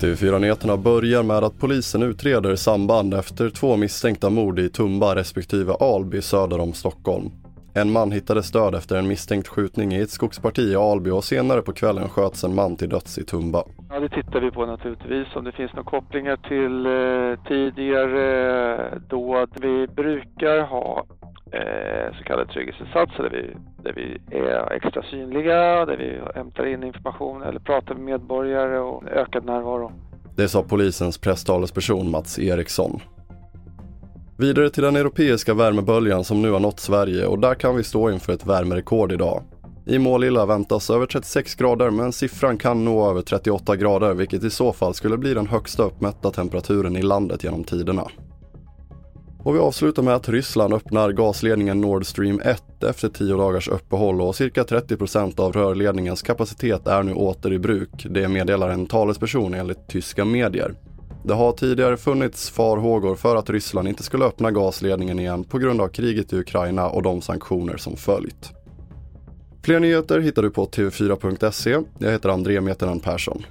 TV4-nyheterna börjar med att polisen utreder samband efter två misstänkta mord i Tumba respektive Alby söder om Stockholm. En man hittades död efter en misstänkt skjutning i ett skogsparti i Alby och senare på kvällen sköts en man till döds i Tumba. Ja, det tittar vi på naturligtvis. Om det finns några kopplingar till eh, tidigare eh, dåd. Vi brukar ha kallade trygghetsinsatser där vi, där vi är extra synliga, där vi hämtar in information eller pratar med medborgare och ökad närvaro. Det sa polisens presstalesperson Mats Eriksson. Vidare till den europeiska värmeböljan som nu har nått Sverige och där kan vi stå inför ett värmerekord idag. I Målilla väntas över 36 grader men siffran kan nå över 38 grader vilket i så fall skulle bli den högsta uppmätta temperaturen i landet genom tiderna. Och vi avslutar med att Ryssland öppnar gasledningen Nord Stream 1 efter 10 dagars uppehåll och cirka 30% av rörledningens kapacitet är nu åter i bruk. Det meddelar en talesperson enligt tyska medier. Det har tidigare funnits farhågor för att Ryssland inte skulle öppna gasledningen igen på grund av kriget i Ukraina och de sanktioner som följt. Fler nyheter hittar du på tv4.se. Jag heter André Meteran Persson.